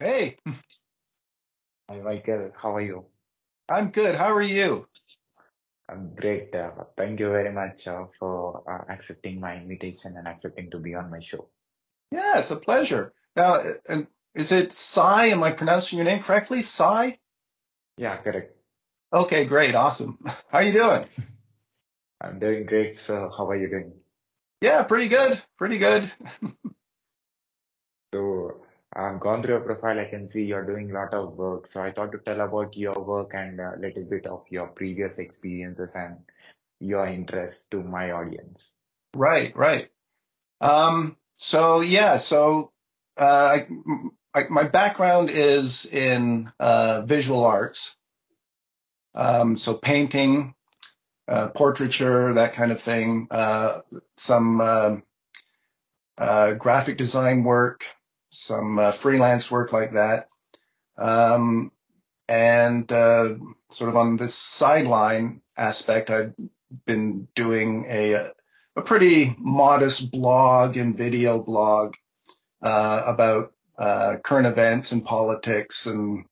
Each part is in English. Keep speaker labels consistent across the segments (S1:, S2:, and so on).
S1: Hey,
S2: Hi, Michael. How are you?
S1: I'm good. How are you?
S2: I'm great. Uh, thank you very much uh, for uh, accepting my invitation and accepting to be on my show.
S1: Yeah, it's a pleasure. Now, and is it Sai? Am I pronouncing your name correctly? Sai?
S2: Yeah, correct.
S1: Okay, great. Awesome. How are you doing?
S2: I'm doing great. So, how are you doing?
S1: Yeah, pretty good. Pretty good.
S2: So, I've gone through your profile. I can see you're doing a lot of work. So, I thought to tell about your work and a little bit of your previous experiences and your interest to my audience.
S1: Right, right. Um, so yeah, so uh, I, my background is in uh, visual arts. Um, so painting, uh, portraiture, that kind of thing. Uh, some um uh, graphic design work, some uh, freelance work like that. Um, and uh, sort of on this sideline aspect, I've been doing a a pretty modest blog and video blog uh, about uh, current events and politics and,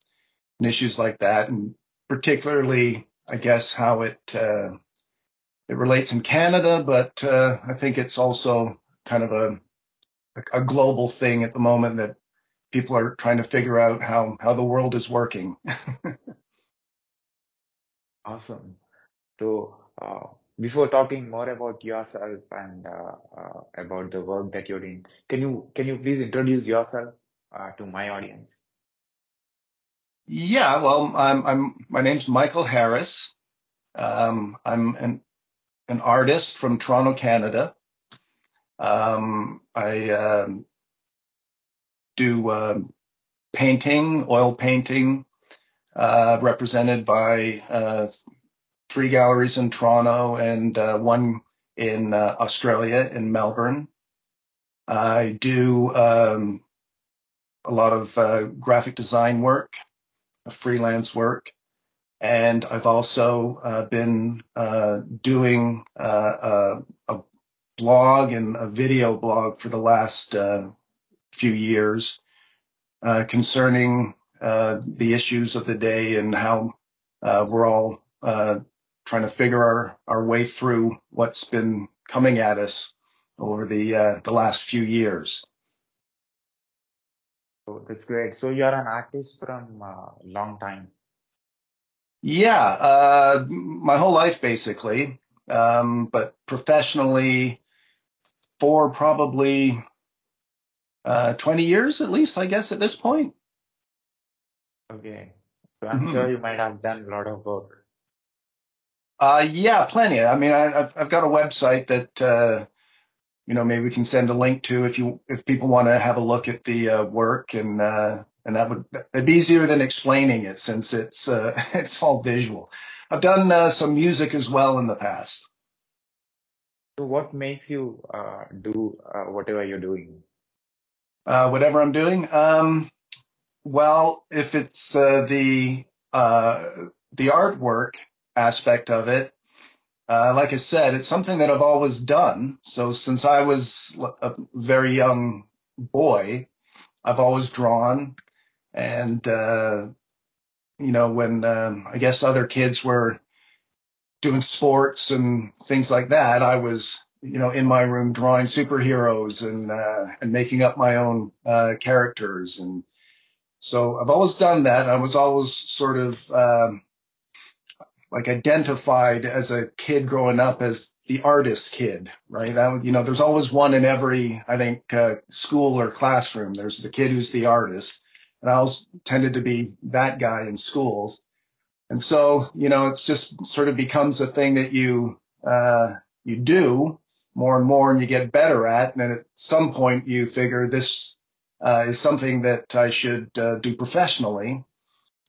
S1: and issues like that, and particularly, I guess, how it uh, it relates in Canada, but uh, I think it's also kind of a a global thing at the moment that people are trying to figure out how how the world is working.
S2: Awesome. So, uh, before talking more about yourself and uh, uh, about the work that you're doing, can you can you please introduce yourself uh, to my audience?
S1: yeah, well, I'm I'm my name's Michael Harris. Um, I'm an an artist from Toronto, Canada. Um, I um, do uh, painting, oil painting, uh, represented by uh, three galleries in Toronto and uh, one in Australia in Melbourne. I do um, a lot of uh, graphic design work, freelance work, and I've also uh, been uh, doing uh, a blog and a video blog for the last uh, few years uh, concerning uh, the issues of the day and how uh, we're all uh, trying to figure our, our way through what's been coming at us over the uh, the last few years.
S2: So that's great. So you're an artist from a long time.
S1: Yeah, uh, my whole life basically, um, but professionally for probably uh, 20 years at least, I guess, at this point.
S2: Okay. So I'm
S1: hmm
S2: sure you might have done a lot of work.
S1: Uh, yeah, plenty. I mean, I, I've, I've got a website that uh, you know maybe we can send a link to if you if people want to have a look at the uh, work and uh, and that would it'd be easier than explaining it since it's uh, it's all visual. I've done uh, some music as well in the past.
S2: So what makes you uh, do uh, whatever you're doing?
S1: Uh, whatever I'm doing, um, well, if it's the uh, the artwork aspect of it, uh, like I said, it's something that I've always done. So since I was a very young boy, I've always drawn. And, uh, you know, when um, I guess other kids were doing sports and things like that, I was, you know, in my room drawing superheroes and uh, and making up my own uh, characters. And so I've always done that. I was always sort of um, like identified as a kid growing up as the artist kid, right? That, you know, there's always one in every, I think, uh, school or classroom. There's the kid who's the artist. And I always tended to be that guy in schools. And so, you know, it's just sort of becomes a thing that you, uh, you do more and more and you get better at. And then at some point you figure this, uh, is something that I should, uh, do professionally.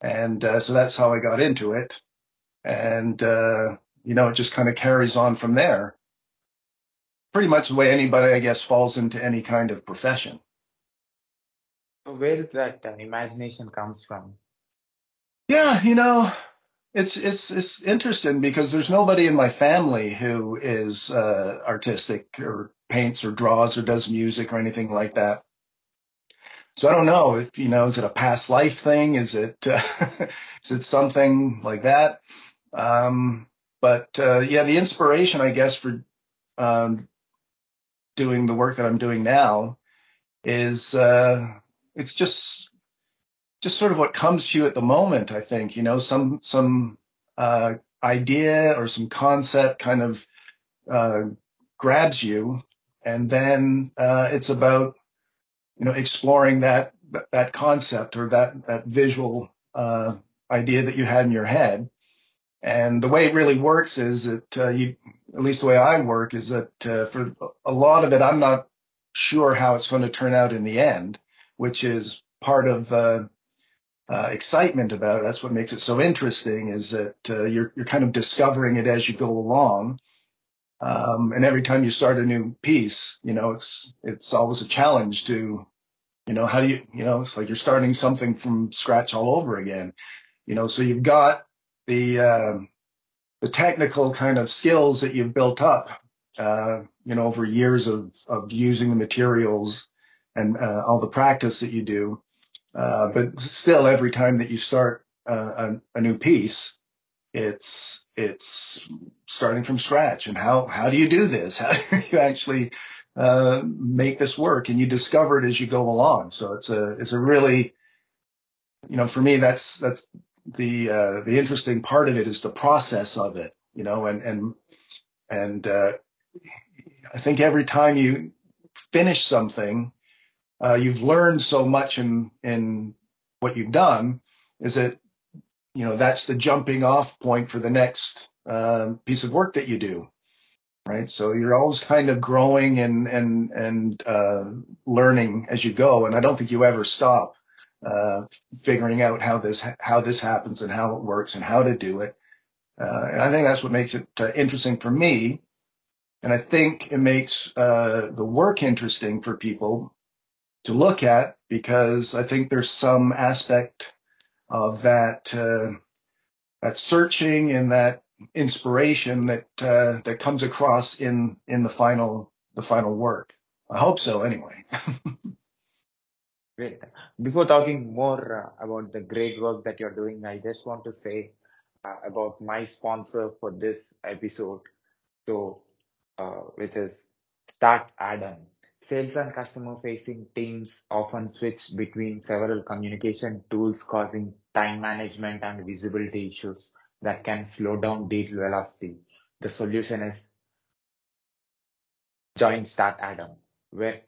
S1: And, uh, so that's how I got into it and uh, you know it just kind of carries on from there. Pretty much the way anybody, I guess, falls into any kind of profession.
S2: Where that uh, imagination comes from?
S1: Yeah, you know, it's it's it's interesting because there's nobody in my family who is uh, artistic or paints or draws or does music or anything like that. so I don't know if, you know, is it a past life thing? Is it, uh, is it something like that? Um, but, uh, yeah, the inspiration, I guess, for, um, doing the work that I'm doing now is, uh, it's just, just sort of what comes to you at the moment, I think, you know, some, some, uh, idea or some concept kind of, uh, grabs you and then, uh, it's about, you know, exploring that that concept or that that visual uh, idea that you had in your head. And the way it really works is that uh, you, at least the way I work, is that uh, for a lot of it, I'm not sure how it's going to turn out in the end, which is part of the uh, excitement about it. That's what makes it so interesting, is that uh, you're you're kind of discovering it as you go along. Um, and every time you start a new piece, you know, it's it's always a challenge to you know, how do you, you know, it's like you're starting something from scratch all over again. You know, so you've got the, uh, the technical kind of skills that you've built up, uh, you know, over years of, of using the materials and uh, all the practice that you do. Uh, but still, every time that you start uh, a, a new piece, it's it's starting from scratch. And how how do you do this? How do you actually uh, make this work and you discover it as you go along. So it's a, it's a really, you know, for me, that's, that's the, uh, the interesting part of it is the process of it, you know, and, and, and, uh, I think every time you finish something, uh, you've learned so much in, in what you've done is that, you know, that's the jumping off point for the next, uh, piece of work that you do right? So you're always kind of growing and and and uh, learning as you go, and I don't think you ever stop uh, figuring out how this how this happens and how it works and how to do it. Uh, and I think that's what makes it uh, interesting for me, and I think it makes uh, the work interesting for people to look at because I think there's some aspect of that uh, that searching and that inspiration that uh, that comes across in in the final the final work. I hope so. Anyway.
S2: Great. Before talking more uh, about the great work that you're doing, I just want to say uh, about my sponsor for this episode. So, uh, which is Start Adam. Sales and customer facing teams often switch between several communication tools causing time management and visibility issues that can slow down deal velocity. The solution is join Start Adam, where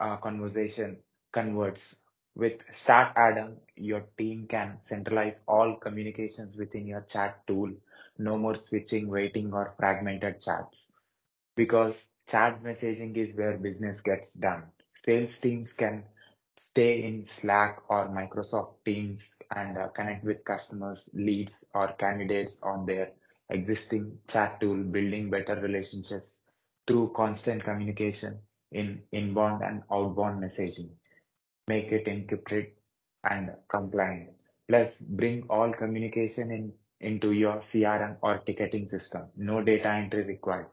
S2: uh, conversation converts. With Start Adam, your team can centralize all communications within your chat tool. No more switching, waiting, or fragmented chats. Because chat messaging is where business gets done. Sales teams can stay in Slack or Microsoft Teams and uh, connect with customers, leads, or candidates on their existing chat tool, building better relationships through constant communication in inbound and outbound messaging. Make it encrypted and compliant. Plus, bring all communication in, into your CRM or ticketing system. No data entry required.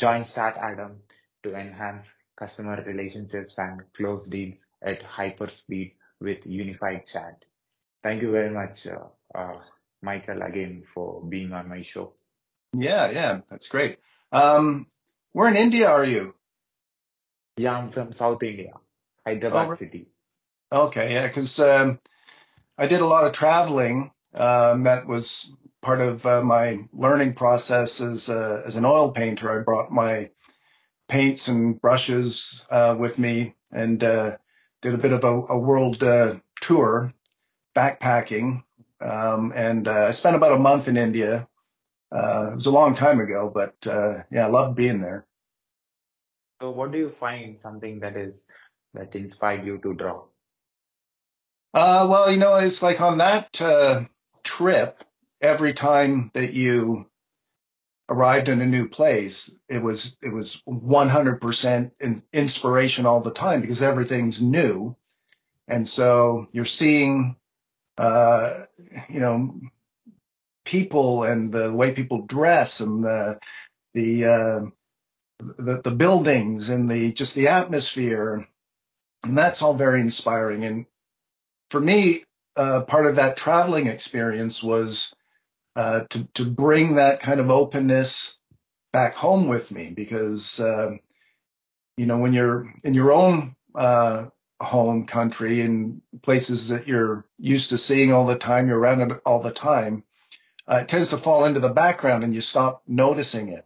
S2: Join Start Adam to enhance customer relationships and close deals at hyper speed with unified chat. Thank you very much, uh, uh, Michael, again for being on my show.
S1: Yeah, yeah, that's great. Um, where in India are you?
S2: Yeah, I'm from South India, Hyderabad
S1: Oh,
S2: city.
S1: okay, yeah, because um, I did a lot of traveling. Um, that was part of uh, my learning process as uh, as an oil painter. I brought my paints and brushes uh, with me and uh, did a bit of a, a world uh, tour, backpacking, um, and uh, I spent about a month in India. Uh, it was a long time ago, but uh, yeah, I loved being there.
S2: So what do you find something that is that inspired you to draw?
S1: Uh, well, you know, it's like on that uh, trip, every time that you arrived in a new place, it was it was 100% in, inspiration all the time because everything's new, and so you're seeing, uh, you know, people and the way people dress and the the uh, the, the buildings and the just the atmosphere, and that's all very inspiring. And for me, uh, part of that traveling experience was uh, to to bring that kind of openness back home with me because uh, you know when you're in your own uh, home country and places that you're used to seeing all the time, you're around it all the time, uh, it tends to fall into the background and you stop noticing it.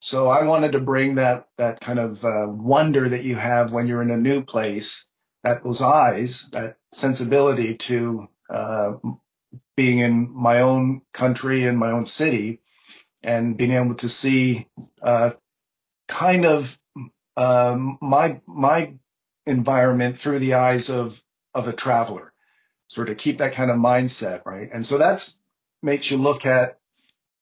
S1: So I wanted to bring that that kind of uh, wonder that you have when you're in a new place, that those eyes, that sensibility to uh, being in my own country and my own city, and being able to see uh, kind of um, my my environment through the eyes of of a traveler, sort of keep that kind of mindset, right? And so that's makes you look at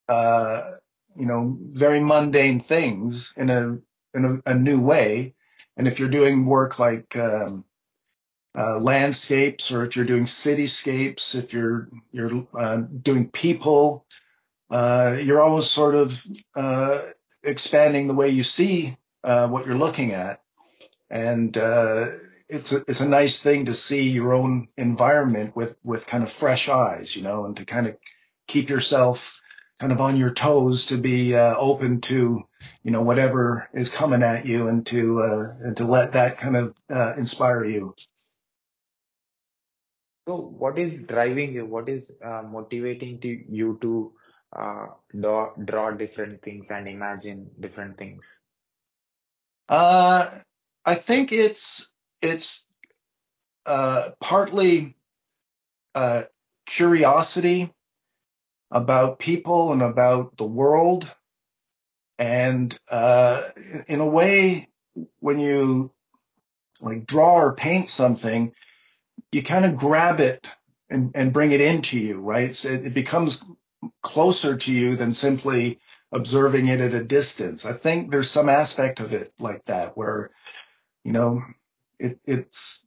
S1: uh, you know very mundane things in a in a, a new way. And if you're doing work like um, uh, landscapes, or if you're doing cityscapes, if you're you're uh, doing people, uh, you're always sort of uh, expanding the way you see uh, what you're looking at, and uh, it's a, it's a nice thing to see your own environment with with kind of fresh eyes, you know, and to kind of keep yourself kind of on your toes to be uh, open to you know whatever is coming at you and to uh, and to let that kind of uh, inspire you.
S2: So, what is driving you? What is uh, motivating you to uh, draw, different things and imagine different things?
S1: Uh, I think it's it's partly curiosity about people and about the world, and in a way, when you like draw or paint something, you kind of grab it and, and bring it into you, right? So it, it becomes closer to you than simply observing it at a distance. I think there's some aspect of it like that where, you know, it, it's,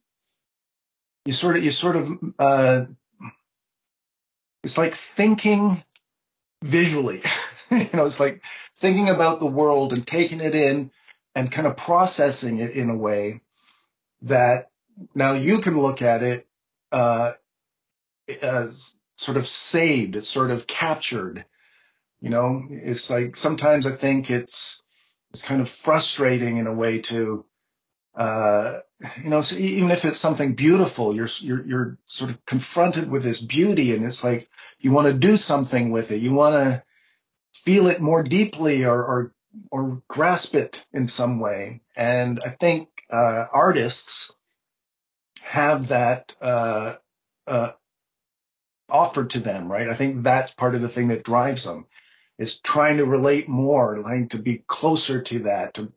S1: you sort of, you sort of, uh, it's like thinking visually, you know, it's like thinking about the world and taking it in and kind of processing it in a way that now you can look at it, uh, as sort of saved, sort of captured you know, it's like sometimes I think it's it's kind of frustrating in a way to uh, you know, so even if it's something beautiful, you're you're you're sort of confronted with this beauty, and it's like you want to do something with it. You want to feel it more deeply, or or or grasp it in some way. And I think uh, artists have that uh, uh, offered to them, right? I think that's part of the thing that drives them is trying to relate more, trying to be closer to that, to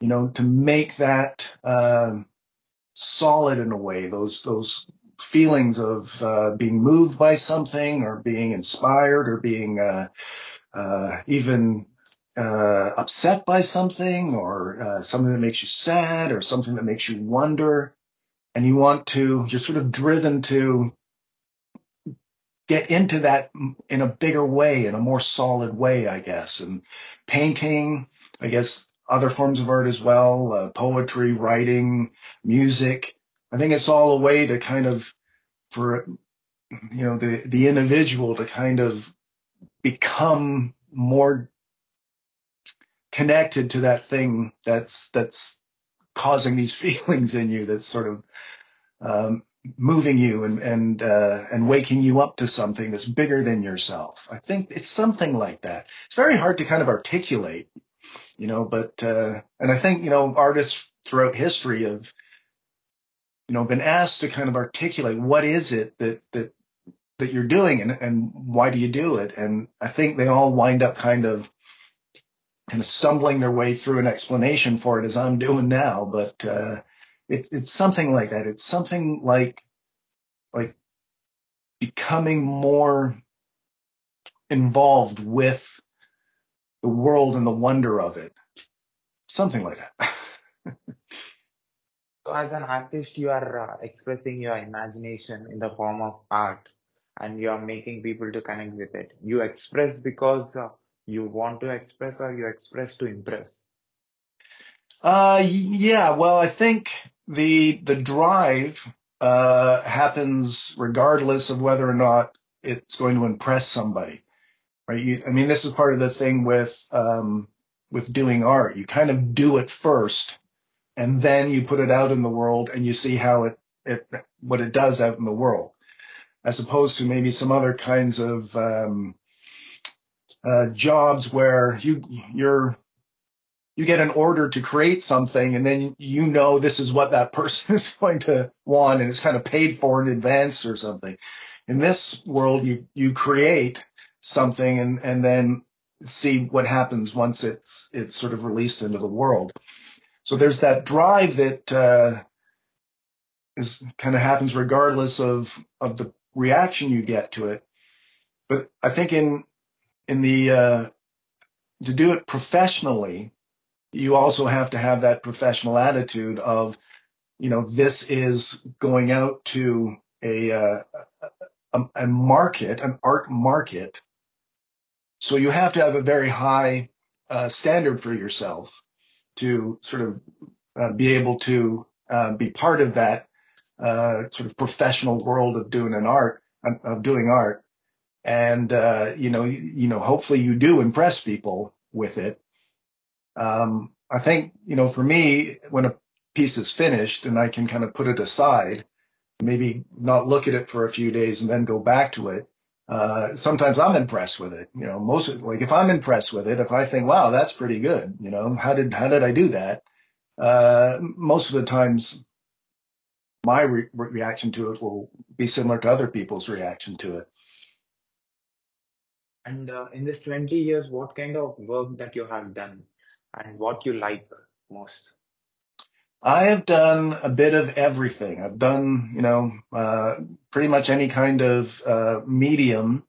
S1: you know, to make that uh, solid in a way. Those those feelings of uh, being moved by something, or being inspired, or being uh, uh even uh, upset by something, or uh, something that makes you sad, or something that makes you wonder, and you want to, you're sort of driven to get into that in a bigger way, in a more solid way, I guess. And painting, I guess other forms of art as well, uh, poetry, writing, music. I think it's all a way to kind of, for, you know, the, the individual to kind of become more connected to that thing that's, that's causing these feelings in you that's sort of, um, moving you and and uh, and waking you up to something that's bigger than yourself. I think it's something like that. It's very hard to kind of articulate, you know. But uh, and I think you know artists throughout history have you know been asked to kind of articulate what is it that that that you're doing and and why do you do it. And I think they all wind up kind of kind of stumbling their way through an explanation for it as I'm doing now. But uh, it's it's something like that. It's something like like becoming more involved with the world and the wonder of it. Something like that.
S2: So, as an artist, you are uh, expressing your imagination in the form of art, and you are making people to connect with it. You express because uh, you want to express, or you express to impress.
S1: Uh, yeah. Well, I think the the drive uh, happens regardless of whether or not it's going to impress somebody, right? You, I mean, this is part of the thing with um, with doing art. You kind of do it first, and then you put it out in the world, and you see how it it what it does out in the world, as opposed to maybe some other kinds of um, uh, jobs where you you're you get an order to create something and then you know this is what that person is going to want and it's kind of paid for in advance or something. In this world, you, you create something and, and then see what happens once it's, it's sort of released into the world. So there's that drive that, uh, is kind of happens regardless of, of the reaction you get to it. But I think in, in the, uh, to do it professionally, you also have to have that professional attitude of, you know, this is going out to a, uh, a, a market, an art market. So you have to have a very high uh, standard for yourself to sort of uh, be able to uh, be part of that uh, sort of professional world of doing an art, of doing art. And, uh, you know, you, you know, hopefully you do impress people with it. Um, I think, you know, for me, when a piece is finished and I can kind of put it aside, maybe not look at it for a few days and then go back to it. Uh, sometimes I'm impressed with it. You know, most like if I'm impressed with it, if I think, wow, that's pretty good, you know, how did, how did I do that? Uh, most of the times my re- reaction to it will be similar to other people's reaction to it.
S2: And uh, in this 20 years, what kind of work that you have done and what you like most?
S1: I have done a bit of everything. I've done, you know, uh, pretty much any kind of uh, medium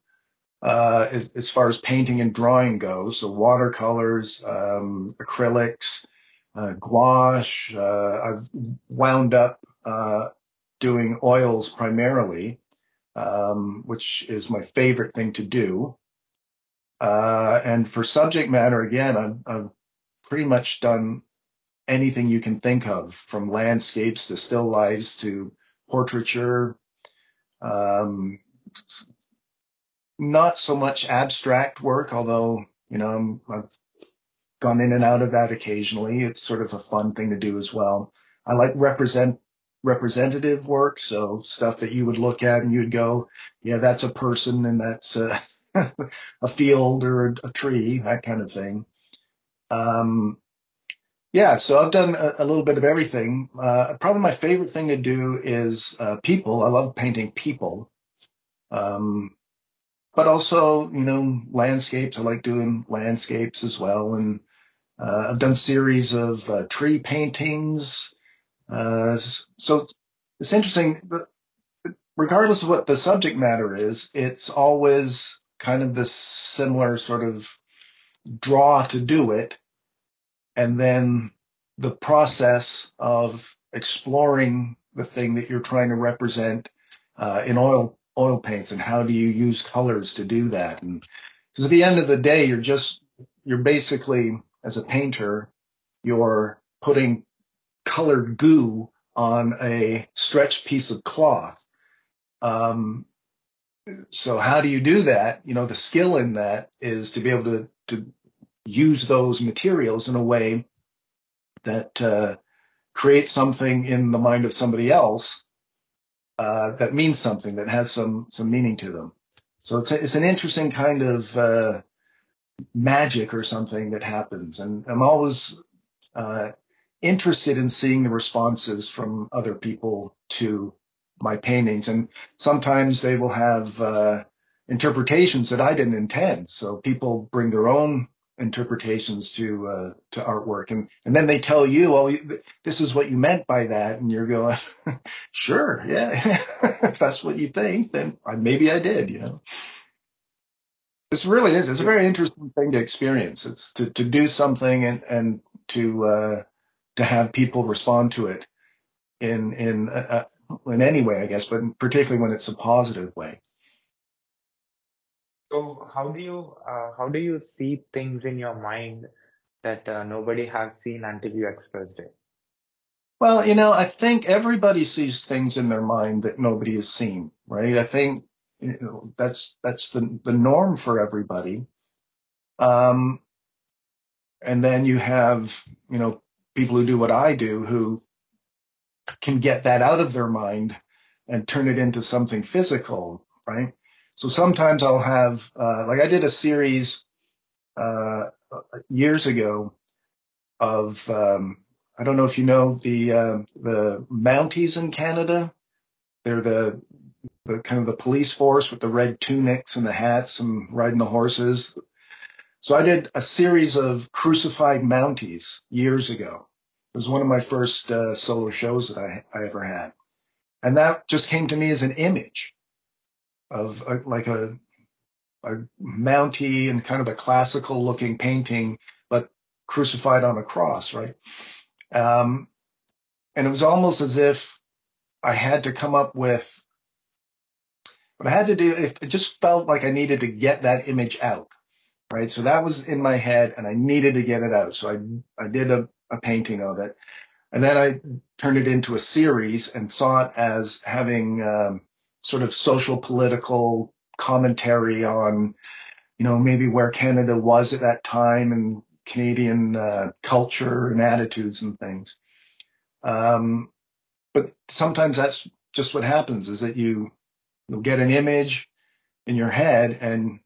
S1: uh, as, as, far as painting and drawing goes. So watercolors, um, acrylics, uh, gouache. Uh, I've wound up uh, doing oils primarily, um, which is my favorite thing to do. And for subject matter, again, I've, I've pretty much done anything you can think of, from landscapes to still lifes to portraiture. Um, not so much abstract work, although you know i have gone in and out of that occasionally. It's sort of a fun thing to do as well. I like represent representative work, so stuff that you would look at and you'd go, yeah, that's a person and that's a, a field or a, tree, that kind of thing. Um, yeah, so I've done a, a little bit of everything. Uh, probably my favorite thing to do is uh, people. I love painting people. Um, but also, you know, landscapes. I like doing landscapes as well. And uh, I've done series of uh, tree paintings. Uh, so it's interesting. Regardless of what the subject matter is, it's always kind of this similar sort of draw to do it. And then the process of exploring the thing that you're trying to represent uh, in oil oil paints and how do you use colors to do that. And because at the end of the day you're just you're basically as a painter you're putting colored goo on a stretched piece of cloth. Um, so how do you do that you know the skill in that is to be able to to use those materials in a way that uh, creates something in the mind of somebody else uh, that means something, that has some some meaning to them. So it's a, it's an interesting kind of uh, magic or something that happens, and I'm always uh, interested in seeing the responses from other people to my paintings, and sometimes they will have uh, interpretations that I didn't intend. So people bring their own interpretations to uh, to artwork, and and then they tell you, oh, this is what you meant by that, and you're going, sure, yeah, if that's what you think, then maybe I did, you know. This really is. It's a very interesting thing to experience. It's to, to do something and and to uh, to have people respond to it in in uh in any way, I guess, but particularly when it's a positive way.
S2: So how do you uh, how do you see things in your mind that uh, nobody has seen until you expressed it?
S1: Well, you know, I think everybody sees things in their mind that nobody has seen, right? I think you know, that's that's the the norm for everybody. Um, and then you have, you know, people who do what I do who can get that out of their mind and turn it into something physical, right? So sometimes I'll have, uh, like I did a series, uh, years ago of, um, I don't know if you know the, uh, the Mounties in Canada. They're the, the kind of the police force with the red tunics and the hats and riding the horses. So I did a series of crucified Mounties years ago. It was one of my first uh, solo shows that I, I ever had. And that just came to me as an image of a, like a, a Mountie and kind of a classical looking painting, but crucified on a cross, right? Um, and it was almost as if I had to come up with what I had to do. It just felt like I needed to get that image out right? So that was in my head and I needed to get it out. So I, I did a, a painting of it and then I turned it into a series and saw it as having um, sort of social political commentary on, you know, maybe where Canada was at that time and Canadian uh, culture and attitudes and things. Um, but sometimes that's just what happens is that you, you'll get an image in your head and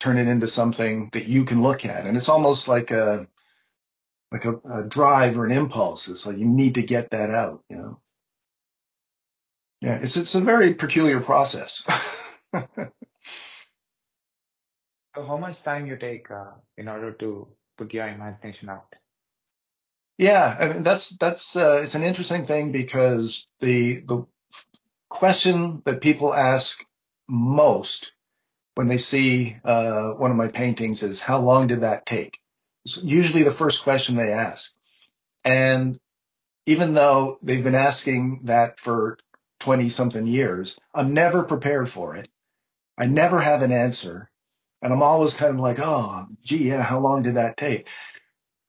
S1: turn it into something that you can look at. And it's almost like a like a, a drive or an impulse. It's like you need to get that out, you know. Yeah, it's it's a very peculiar process.
S2: So how much time you take uh, in order to put your imagination out?
S1: yeah, I mean that's that's uh, it's an interesting thing because the the question that people ask most when they see uh, one of my paintings is how long did that take? Usually the first question they ask. And even though they've been asking that for 20 something years, I'm never prepared for it. I never have an answer. And I'm always kind of like, oh, gee, yeah, how long did that take?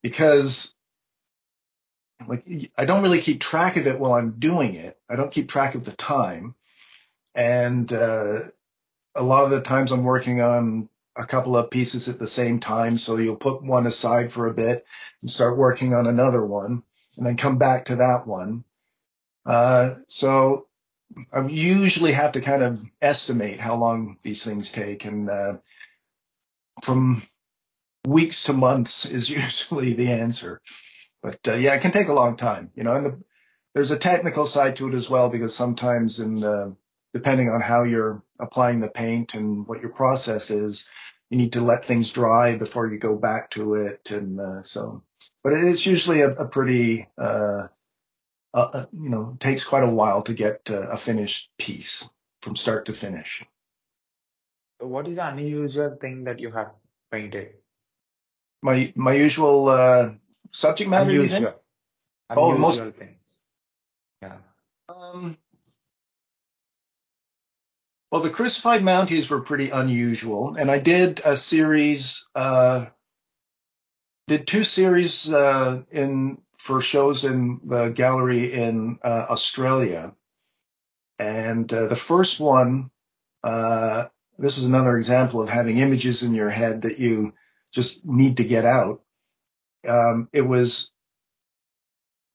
S1: Because like I don't really keep track of it while I'm doing it. I don't keep track of the time. And uh, a lot of the times I'm working on a couple of pieces at the same time. So you'll put one aside for a bit and start working on another one and then come back to that one. Uh, so I usually have to kind of estimate how long these things take. And, uh, from weeks to months is usually the answer. But, uh, yeah, it can take a long time, you know, and the, there's a technical side to it as well because sometimes in the depending on how you're applying the paint and what your process is, you need to let things dry before you go back to it. And uh, so, but it's usually a, a pretty, uh, uh, uh you know, takes quite a while to get uh, a finished piece from start to finish.
S2: What is the unusual thing that you have painted?
S1: My my usual uh, subject matter.
S2: Unusual.
S1: Oh, most-
S2: Unusual things. Yeah.
S1: Um, well, the crucified Mounties were pretty unusual, and I did a series, uh, did two series uh, in for shows in the gallery in uh, Australia, and uh, the first one, uh, this is another example of having images in your head that you just need to get out. Um, it was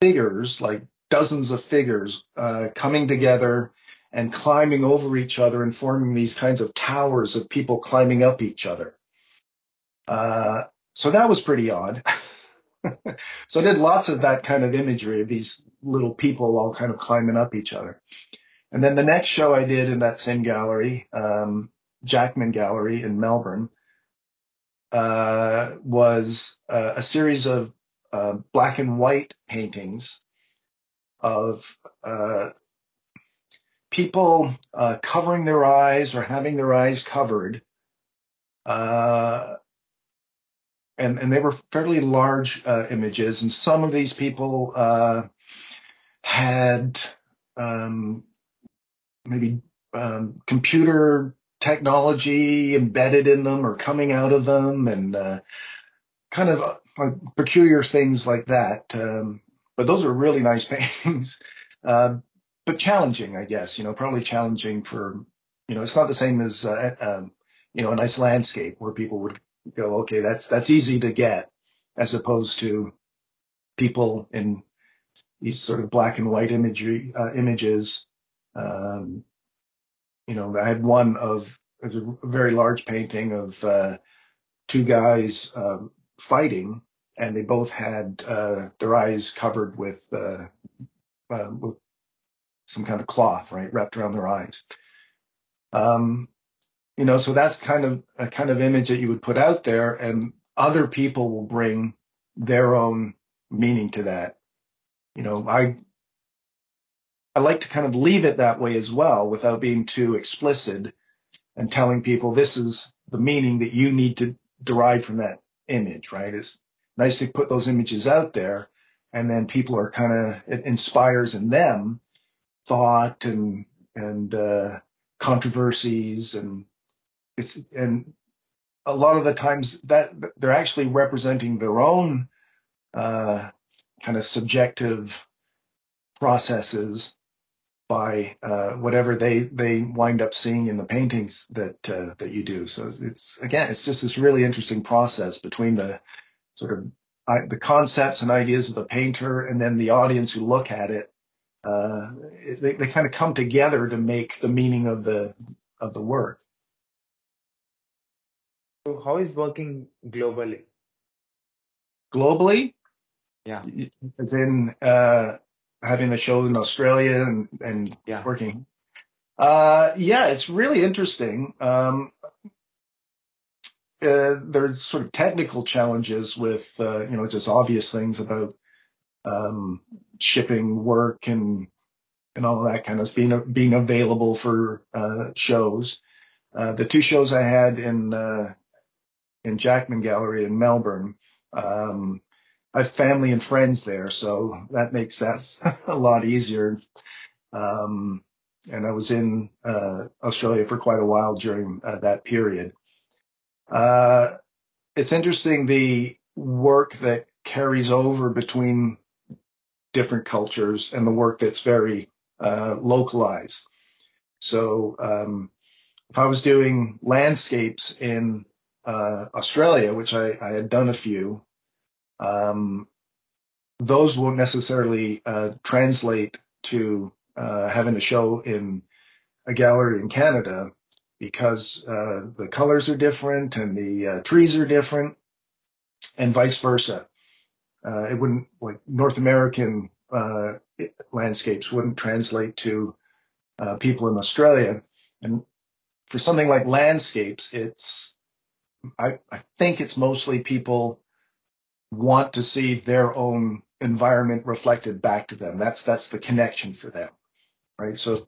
S1: figures, like dozens of figures, uh, coming together and climbing over each other and forming these kinds of towers of people climbing up each other. Uh, so that was pretty odd. so I did lots of that kind of imagery of these little people all kind of climbing up each other. And then the next show I did in that same gallery, um, Jackman Gallery in Melbourne, uh, was uh, a series of uh, black and white paintings of uh, people uh, covering their eyes or having their eyes covered. Uh, and, and they were fairly large uh, images, and some of these people uh, had um, maybe um, computer technology embedded in them or coming out of them, and uh, kind of uh, peculiar things like that. Um, but those are really nice paintings. Uh, but challenging, I guess, you know, probably challenging for, you know, it's not the same as, uh, um, you know, a nice landscape where people would go, okay, that's, that's easy to get as opposed to people in these sort of black and white imagery, uh, images. Um, you know, I had one of a very large painting of, uh, two guys, um, fighting and they both had, uh, their eyes covered with, uh, uh, with some kind of cloth, right, wrapped around their eyes. Um, you know, so that's kind of a kind of image that you would put out there and other people will bring their own meaning to that. You know, I, I like to kind of leave it that way as well without being too explicit and telling people this is the meaning that you need to derive from that image, right? It's nice to put those images out there and then people are kind of, it inspires in them thought and and uh, controversies and it's and a lot of the times that they're actually representing their own uh, kind of subjective processes by uh, whatever they they wind up seeing in the paintings that uh, that you do. So it's again, it's just this really interesting process between the sort of the concepts and ideas of the painter and then the audience who look at it uh, they, they kind of come together to make the meaning of the of the work.
S2: So how is working globally?
S1: Globally,
S2: yeah,
S1: as in uh, having a show in Australia and, and
S2: yeah.
S1: working. Uh, yeah, it's really interesting. Um, uh, there's sort of technical challenges with, uh, you know, just obvious things about um, shipping work and and all of that kind of being being available for uh, shows. Uh, the two shows I had in uh, in Jackman Gallery in Melbourne, um, I have family and friends there, so that makes that a lot easier. Um, and I was in uh, Australia for quite a while during uh, that period. Uh, it's interesting the work that carries over between different cultures and the work that's very uh, localized. So um, if I was doing landscapes in uh, Australia, which I, I, had done a few, um, those won't necessarily uh, translate to uh, having a show in a gallery in Canada because uh, the colors are different and the uh, trees are different and vice versa. Uh, it wouldn't like North American uh, landscapes wouldn't translate to uh, people in Australia. And for something like landscapes, it's I, I think it's mostly people want to see their own environment reflected back to them. That's that's the connection for them, right? So if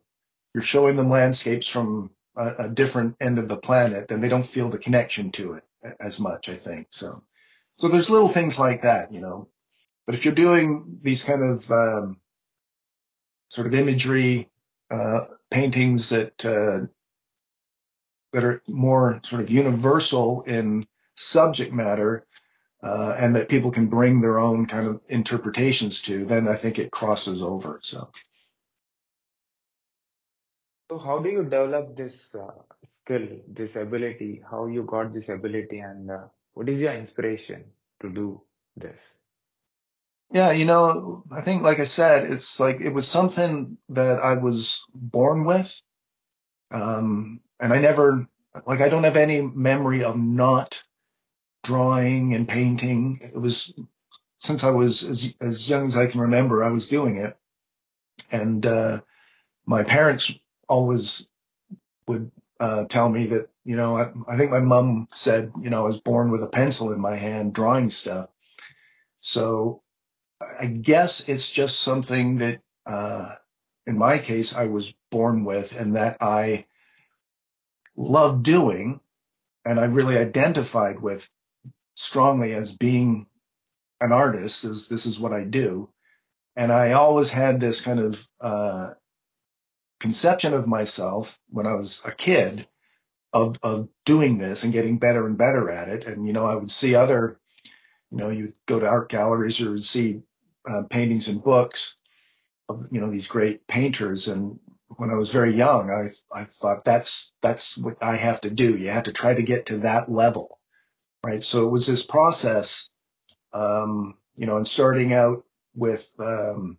S1: you're showing them landscapes from a, a different end of the planet, then they don't feel the connection to it as much. I think so. So there's little things like that, you know. But if you're doing these kind of um, sort of imagery uh, paintings that uh, that are more sort of universal in subject matter, uh, and that people can bring their own kind of interpretations to, then I think it crosses over. So.
S2: So how do you develop this uh, skill, this ability? How you got this ability, and uh, what is your inspiration to do this?
S1: Yeah, you know, I think, like I said, it's like it was something that I was born with. Um, and I never, like, I don't have any memory of not drawing and painting. It was since I was as, as young as I can remember, I was doing it. And, uh, my parents always would, uh, tell me that, you know, I, I think my mom said, you know, I was born with a pencil in my hand drawing stuff. So I guess it's just something that, uh, in my case, I was born with and that I love doing and I really identified with strongly as being an artist is this is what I do. And I always had this kind of, uh, conception of myself when I was a kid of, of doing this and getting better and better at it. And, you know, I would see other, you know, you go to art galleries or see uh, paintings and books of you know these great painters, and when I was very young, I I thought that's that's what I have to do. You have to try to get to that level, right? So it was this process, um, you know, and starting out with um,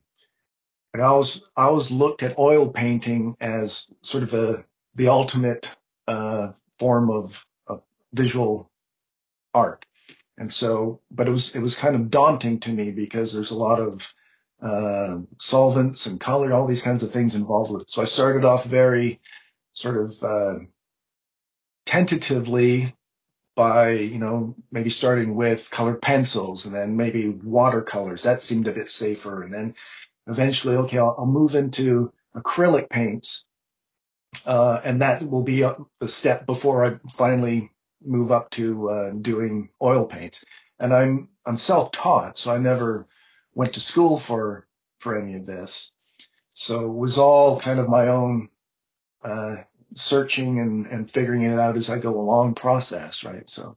S1: I always I always looked at oil painting as sort of a the ultimate form of, of visual art. And so, but it was it was kind of daunting to me because there's a lot of uh, solvents and color, all these kinds of things involved with it. So I started off very sort of uh, tentatively by you know maybe starting with colored pencils and then maybe watercolors. That seemed a bit safer, and then eventually, okay, I'll, I'll move into acrylic paints, uh, and that will be the step before I finally move up to uh, doing oil paints. And I'm I'm self-taught, so I never went to school for for any of this. So it was all kind of my own uh, searching and, and figuring it out as I go along process, right? So,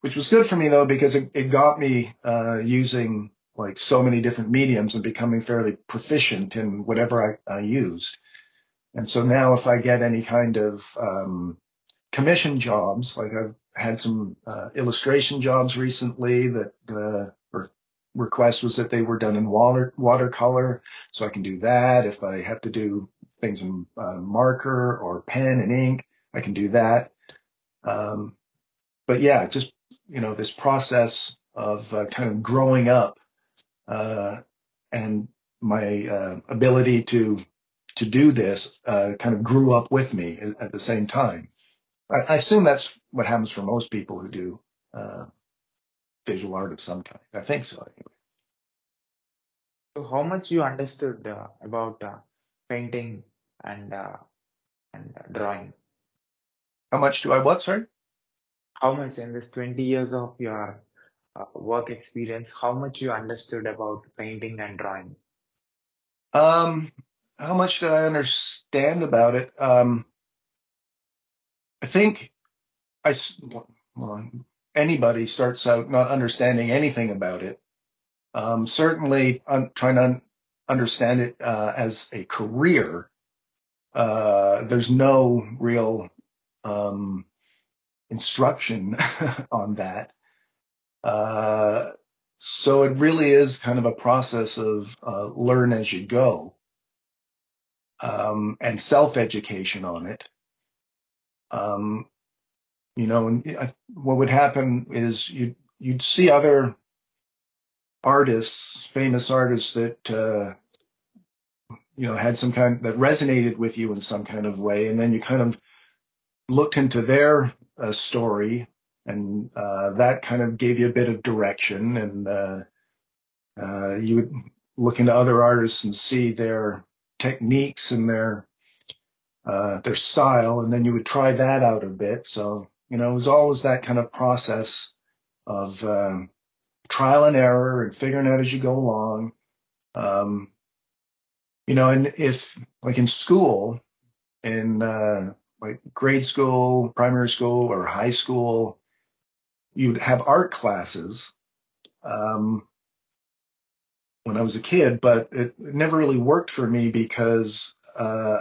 S1: which was good for me though because it, it got me uh, using like so many different mediums and becoming fairly proficient in whatever I, I used. And so now if I get any kind of um, commission jobs, like I've had some uh, illustration jobs recently that uh, request was that they were done in water watercolor, so I can do that. If I have to do things in uh, marker or pen and ink, I can do that. Um, but yeah, just you know this process of uh, kind of growing up uh, and my uh, ability to to do this uh, kind of grew up with me at the same time. I, I assume that's what happens for most people who do uh, visual art of some kind. I think so. Anyway.
S2: So how much you understood uh, about uh, painting and uh, and drawing?
S1: How much do I what? Sorry.
S2: How much in this 20 years of your uh, work experience, how much you understood about painting and drawing?
S1: Um, how much did I understand about it? Um, I think I, well, anybody starts out not understanding anything about it. Um, certainly I'm trying to understand it, uh, as a career. Uh, there's no real, um, instruction on that. Uh, so it really is kind of a process of uh, learn as you go um, and self-education on it. Um, you know, and what would happen is you you'd see other artists, famous artists that uh, you know had some kind that resonated with you in some kind of way, and then you kind of looked into their uh, story, and uh, that kind of gave you a bit of direction, and uh, uh, you would look into other artists and see their techniques and their uh, their style, and then you would try that out a bit. So, you know, it was always that kind of process of um, trial and error and figuring out as you go along. Um, you know, and if like in school, in uh, like grade school, primary school, or high school, you'd have art classes. Um, when I was a kid, but it never really worked for me because uh,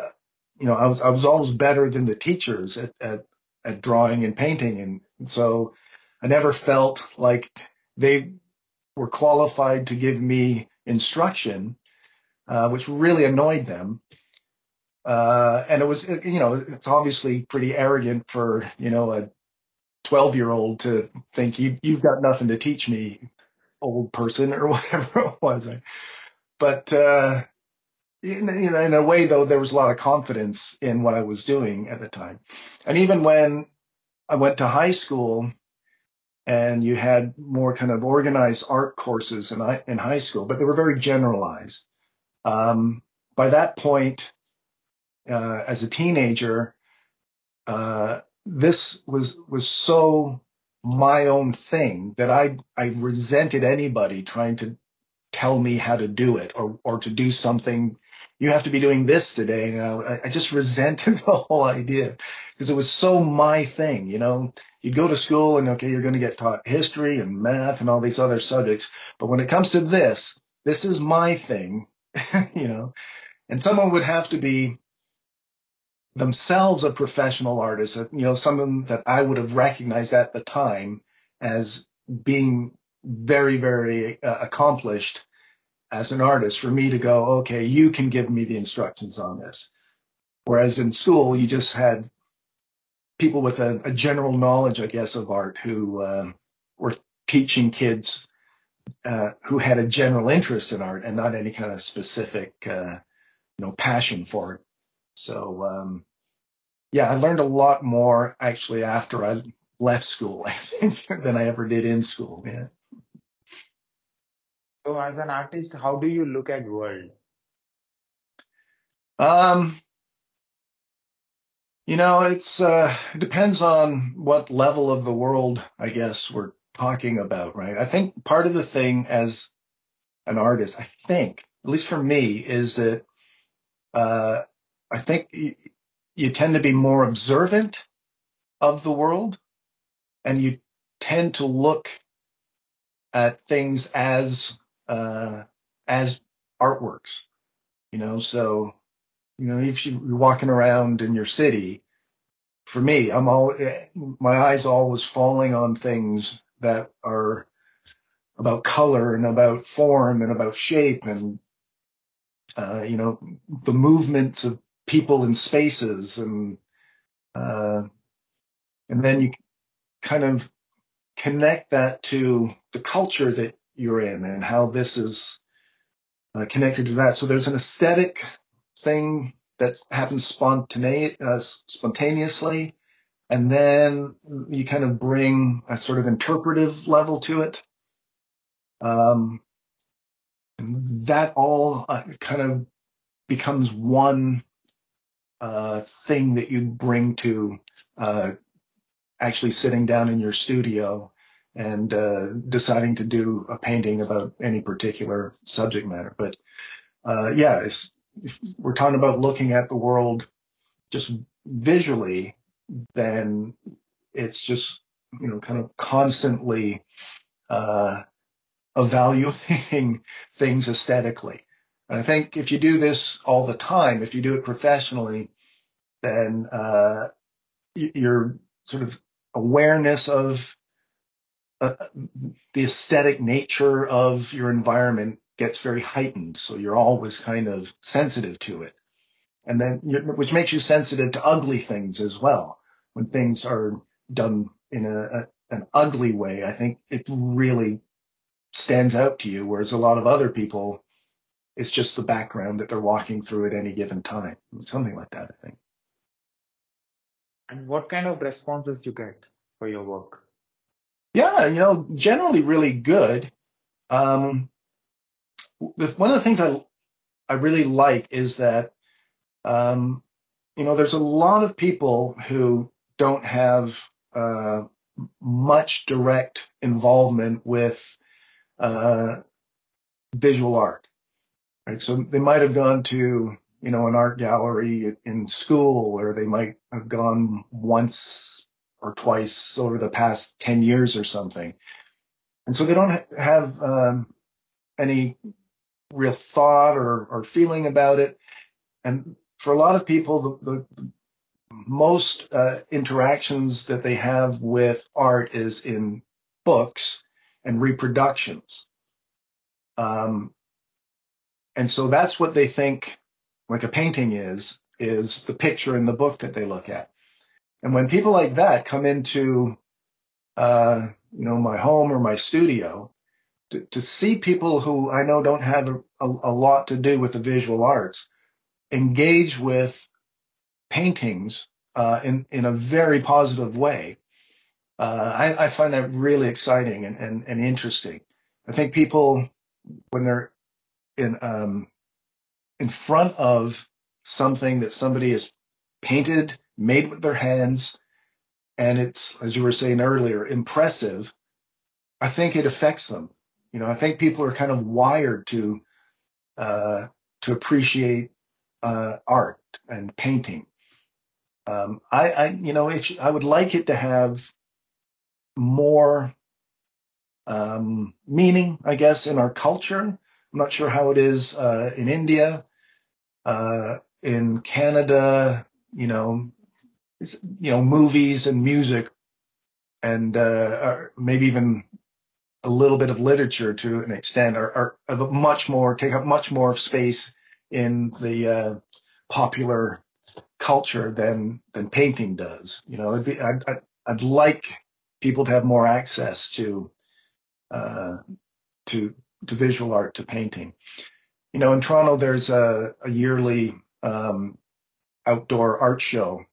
S1: you know, I was I was always better than the teachers at at, at drawing and painting, and, and so I never felt like they were qualified to give me instruction, uh, which really annoyed them. Uh, and it was, you know, it's obviously pretty arrogant for, you know, a 12 year old to think you, you've got nothing to teach me, old person or whatever it was. But, uh, in, you know, in a way though, there was a lot of confidence in what I was doing at the time. And even when I went to high school and you had more kind of organized art courses in, in high school, but they were very generalized. Um, by that point, uh, as a teenager, uh, this was, was so my own thing that I, I resented anybody trying to tell me how to do it or, or to do something you have to be doing this today. You know, I, I just resented the whole idea because it was so my thing. You know, you'd go to school and okay, you're going to get taught history and math and all these other subjects, but when it comes to this, this is my thing, you know, and someone would have to be themselves a professional artist, you know, someone that I would have recognized at the time as being very, very uh, accomplished as an artist for me to go, okay, you can give me the instructions on this. Whereas in school, you just had people with a, a general knowledge, I guess, of art who uh, were teaching kids uh, who had a general interest in art and not any kind of specific, uh, you know, passion for it. So, um, yeah, I learned a lot more actually after I left school, I think, than I ever did in school. Yeah.
S2: So, as an artist, how do you look at world?
S1: Um, you know, it's uh, it depends on what level of the world, I guess, we're talking about, right? I think part of the thing as an artist, I think, at least for me, is that uh, I think you, you tend to be more observant of the world, and you tend to look at things as uh, as artworks. You know, so you know, if you're walking around in your city, for me, I'm all my eyes always falling on things that are about color and about form and about shape and uh, you know the movements of people in spaces and uh, and then you kind of connect that to the culture that you're in and how this is uh, connected to that. So there's an aesthetic thing that happens spontane- uh, spontaneously, and then you kind of bring a sort of interpretive level to it. Um, that all uh, kind of becomes one uh, thing that you bring to uh, actually sitting down in your studio and uh, deciding to do a painting about any particular subject matter. But uh, yeah, if we're talking about looking at the world just visually, then it's just you know kind of constantly uh, evaluating things aesthetically. And I think if you do this all the time, if you do it professionally, then uh, your sort of awareness of uh, the aesthetic nature of your environment gets very heightened. So you're always kind of sensitive to it. And then, which makes you sensitive to ugly things as well. When things are done in a, a an ugly way, I think it really stands out to you. Whereas a lot of other people, it's just the background that they're walking through at any given time. Something like that, I think.
S2: And what kind of responses you get for your work?
S1: Yeah, you know, generally really good. Um, one of the things I I really like is that um, you know there's a lot of people who don't have uh, much direct involvement with uh, visual art, right? So they might have gone to you know an art gallery in school, or they might have gone once or twice over the past ten years or something, and so they don't have um, any real thought or, or feeling about it. And for a lot of people, the, the, the most uh, interactions that they have with art is in books and reproductions. Um, and so that's what they think like a painting is, is the picture in the book that they look at. And when people like that come into, uh, you know, my home or my studio, to, to see people who I know don't have a, a, lot to do with the visual arts engage with paintings uh, in in a very positive way. Uh, I, I, find that really exciting and, and, and, interesting. I think people when they're in um, in front of something that somebody has painted, made with their hands, and it's as you were saying earlier, impressive. I think it affects them. You know, I think people are kind of wired to uh, to appreciate uh, art and painting. Um, I, I, you know, it, I would like it to have more um, meaning, I guess, in our culture. I'm not sure how it is uh, in India, uh, in Canada. You know, you know, movies and music, and uh, maybe even a little bit of literature to an extent are, are much more take up much more of space in the uh, popular culture than than painting does. You know, be, I'd, I'd, I'd, like people to have more access to uh, to to visual art, to painting. You know, in Toronto, there's a, a yearly um, outdoor art show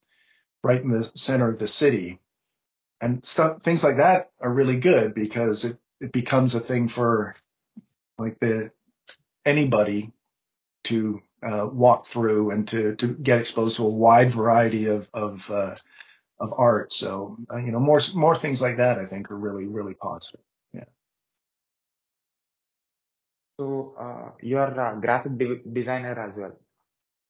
S1: right in the center of the city, and stuff things like that are really good because it it becomes a thing for like the anybody to uh, walk through and to to get exposed to a wide variety of of uh, of art. So uh, you know more more things like that I think are really really positive.
S2: So uh, you're a graphic de- designer as well.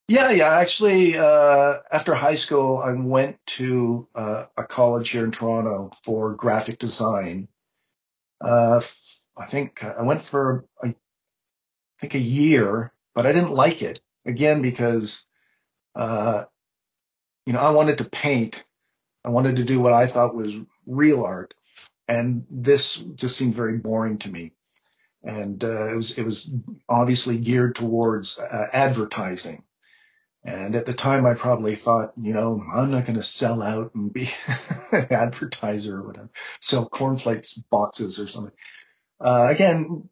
S1: Yeah, yeah. Actually, uh, after high school, I went to uh, a college here in Toronto for graphic design. Uh, I think I went for I think a year, but I didn't like it again because uh, you know I wanted to paint. I wanted to do what I thought was real art, and this just seemed very boring to me. And uh, it was it was obviously geared towards uh, advertising. And at the time, I probably thought, you know, I'm not going to sell out and be an advertiser or whatever, sell cornflakes boxes or something. Uh, again,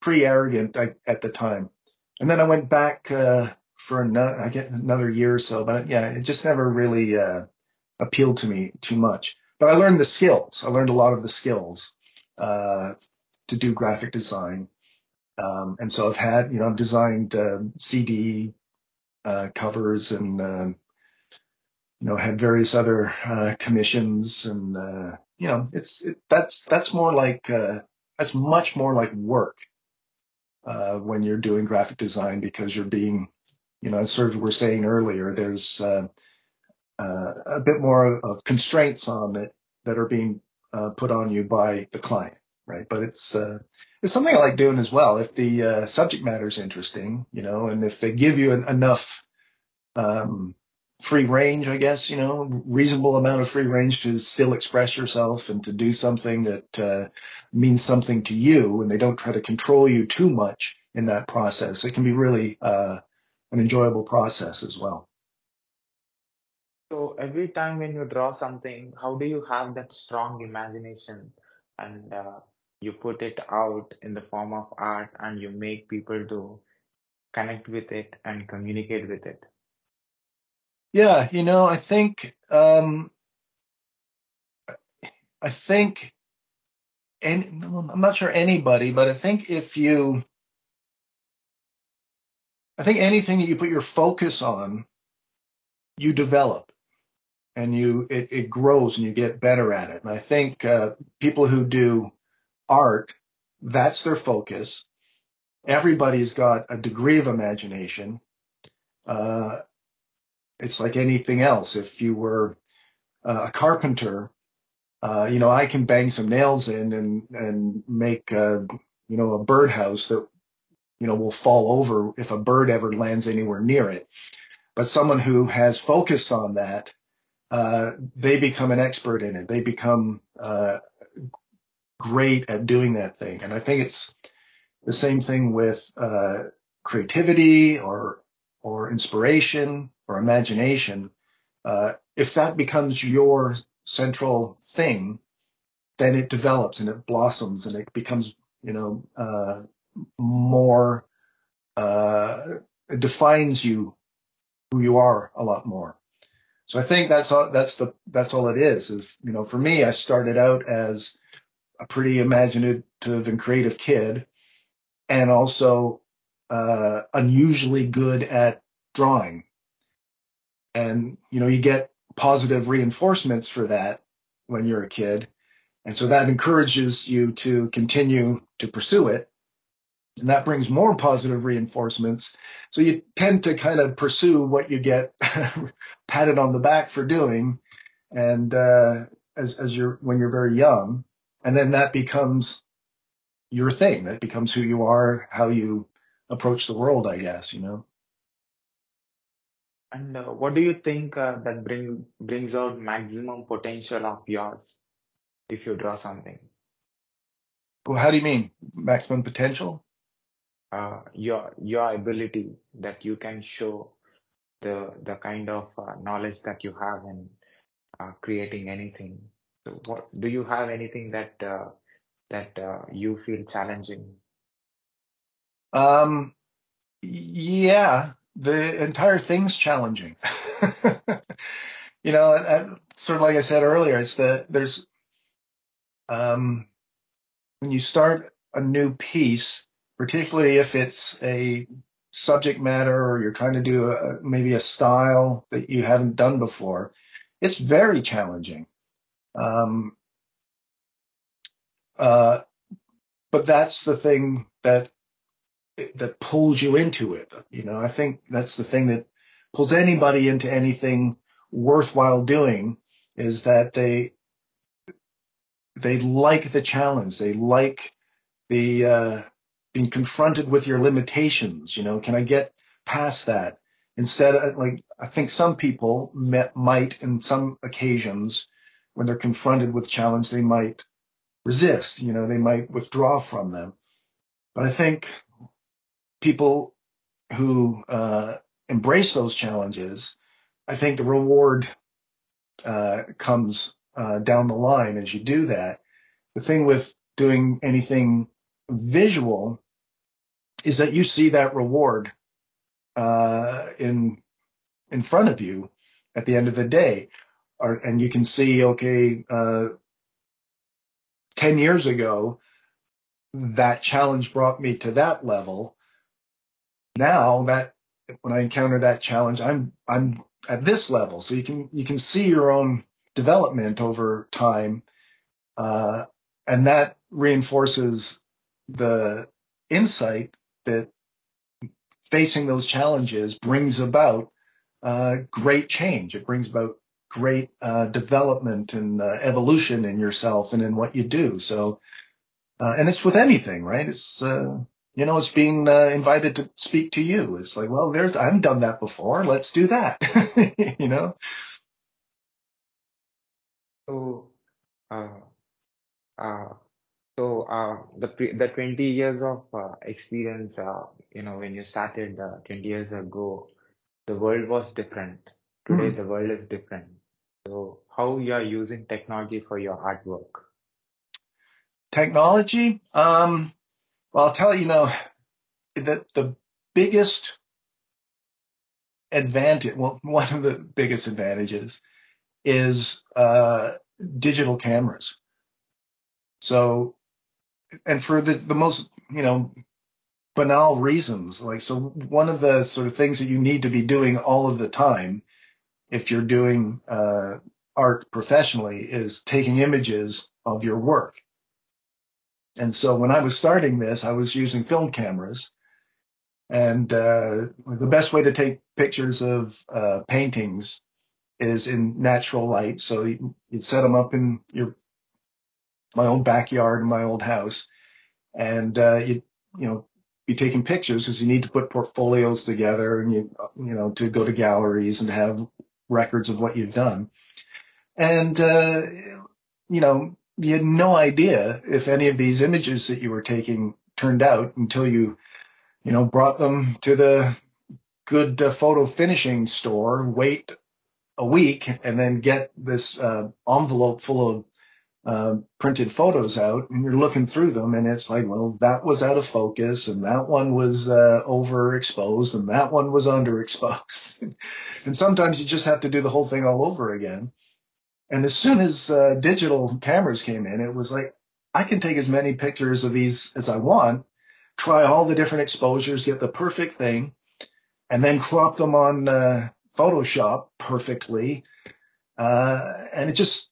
S1: pretty arrogant at the time. And then I went back uh, for another, I another year or so, but yeah, it just never really uh, appealed to me too much. But I learned the skills. I learned a lot of the skills uh, to do graphic design. Um, and so I've had, you know, I've designed uh, CD uh, covers and, um, you know, had various other uh, commissions and, uh, you know, it's it, that's that's more like uh, that's much more like work uh, when you're doing graphic design because you're being, you know, as Serge of were saying earlier, there's uh, uh, a bit more of constraints on it that are being uh, put on you by the client, right? But it's uh, it's something I like doing as well. If the uh, subject matter is interesting, you know, and if they give you an, enough um, free range, I guess, you know, reasonable amount of free range to still express yourself and to do something that uh, means something to you and they don't try to control you too much in that process. It can be really uh, an enjoyable process as well.
S2: So every time when you draw something, how do you have that strong imagination and uh, you put it out in the form of art and you make people to connect with it and communicate with it?
S1: Yeah, you know, I think um, I think, and I'm not sure anybody, but I think if you, I think anything that you put your focus on, you develop, and you it, it grows, and you get better at it. And I think uh, people who do art, that's their focus. Everybody's got a degree of imagination. Uh, it's like anything else. If you were uh, a carpenter, uh, you know, I can bang some nails in and and make a, you know a birdhouse that you know will fall over if a bird ever lands anywhere near it. But someone who has focused on that, uh, they become an expert in it. They become uh, great at doing that thing. And I think it's the same thing with uh, creativity or or inspiration or imagination, uh, if that becomes your central thing, then it develops and it blossoms and it becomes, you know, uh, more, uh, it defines you, who you are a lot more. So I think that's all, that's the, that's all it is. Is, you know, for me, I started out as a pretty imaginative and creative kid and also, uh, unusually good at drawing. And, you know, you get positive reinforcements for that when you're a kid. And so that encourages you to continue to pursue it. And that brings more positive reinforcements. So you tend to kind of pursue what you get patted on the back for doing. And, uh, as, as you're, when you're very young. And then that becomes your thing. That becomes who you are, how you approach the world, I guess, you know.
S2: And uh, what do you think uh, that bring brings out maximum potential of yours if you draw something?
S1: Well, how do you mean maximum potential?
S2: Uh, your your ability that you can show the the kind of uh, knowledge that you have in uh, creating anything. Do you have anything that uh, that uh, you feel challenging?
S1: Um, yeah, the entire thing's challenging. you know, sort of like I said earlier, it's that there's um, when you start a new piece, particularly if it's a subject matter or you're trying to do maybe a style that you haven't done before, it's very challenging. Um, uh, but that's the thing that that pulls you into it. You know, I think that's the thing that pulls anybody into anything worthwhile doing is that they they like the challenge. They like the uh, being confronted with your limitations. You know, can I get past that? Instead, of, like I think some people met, might, in some occasions, when they're confronted with challenge, they might resist. You know, they might withdraw from them. But I think people who uh, embrace those challenges, I think the reward uh, comes uh, down the line as you do that. The thing with doing anything visual is that you see that reward uh, in in front of you at the end of the day, or, and you can see, okay, uh, ten years ago, that challenge brought me to that level. Now that when I encounter that challenge, I'm I'm at this level, so you can you can see your own development over time, uh, and that reinforces the insight that facing those challenges brings about uh, great change. It brings about great uh, development and uh, evolution in yourself and in what you do. So, uh, and it's with anything, right? It's uh, you know, it's being uh, invited to speak to you. It's like, well, there's I've done that before. Let's do that. you know.
S2: So, uh, uh, so uh, the pre- the 20 years of uh, experience, uh, you know, when you started uh, 20 years ago, the world was different. Today,
S1: Hmm.
S2: the world is different. So, how you are using technology for your artwork?
S1: Technology. Um, well, I'll tell you, you know, that the biggest advantage, well, one of the biggest advantages is uh, digital cameras. So, and for the, the most, you know, banal reasons, like, so one of the sort of things that you need to be doing all of the time if you're doing uh, art professionally is taking images of your work. And so when I was starting this, I was using film cameras. And uh, the best way to take pictures of uh, paintings is in natural light. So you, would set them up in your my old backyard in my old house, and uh, you you know be taking pictures because you need to put portfolios together and you you know to go to galleries and have records of what you've done. And uh, you know you had no idea if any of these images that you were taking turned out until you you know brought them to the good uh, photo finishing store, wait a week, and then get this uh, envelope full of uh, printed photos out and you're looking through them and it's like, well, that was out of focus and that one was uh, overexposed and that one was underexposed. and sometimes you just have to do the whole thing all over again. And as soon as uh, digital cameras came in, it was like, I can take as many pictures of these as I want, try all the different exposures, get the perfect thing, and then crop them on uh, Photoshop perfectly. Uh, and it just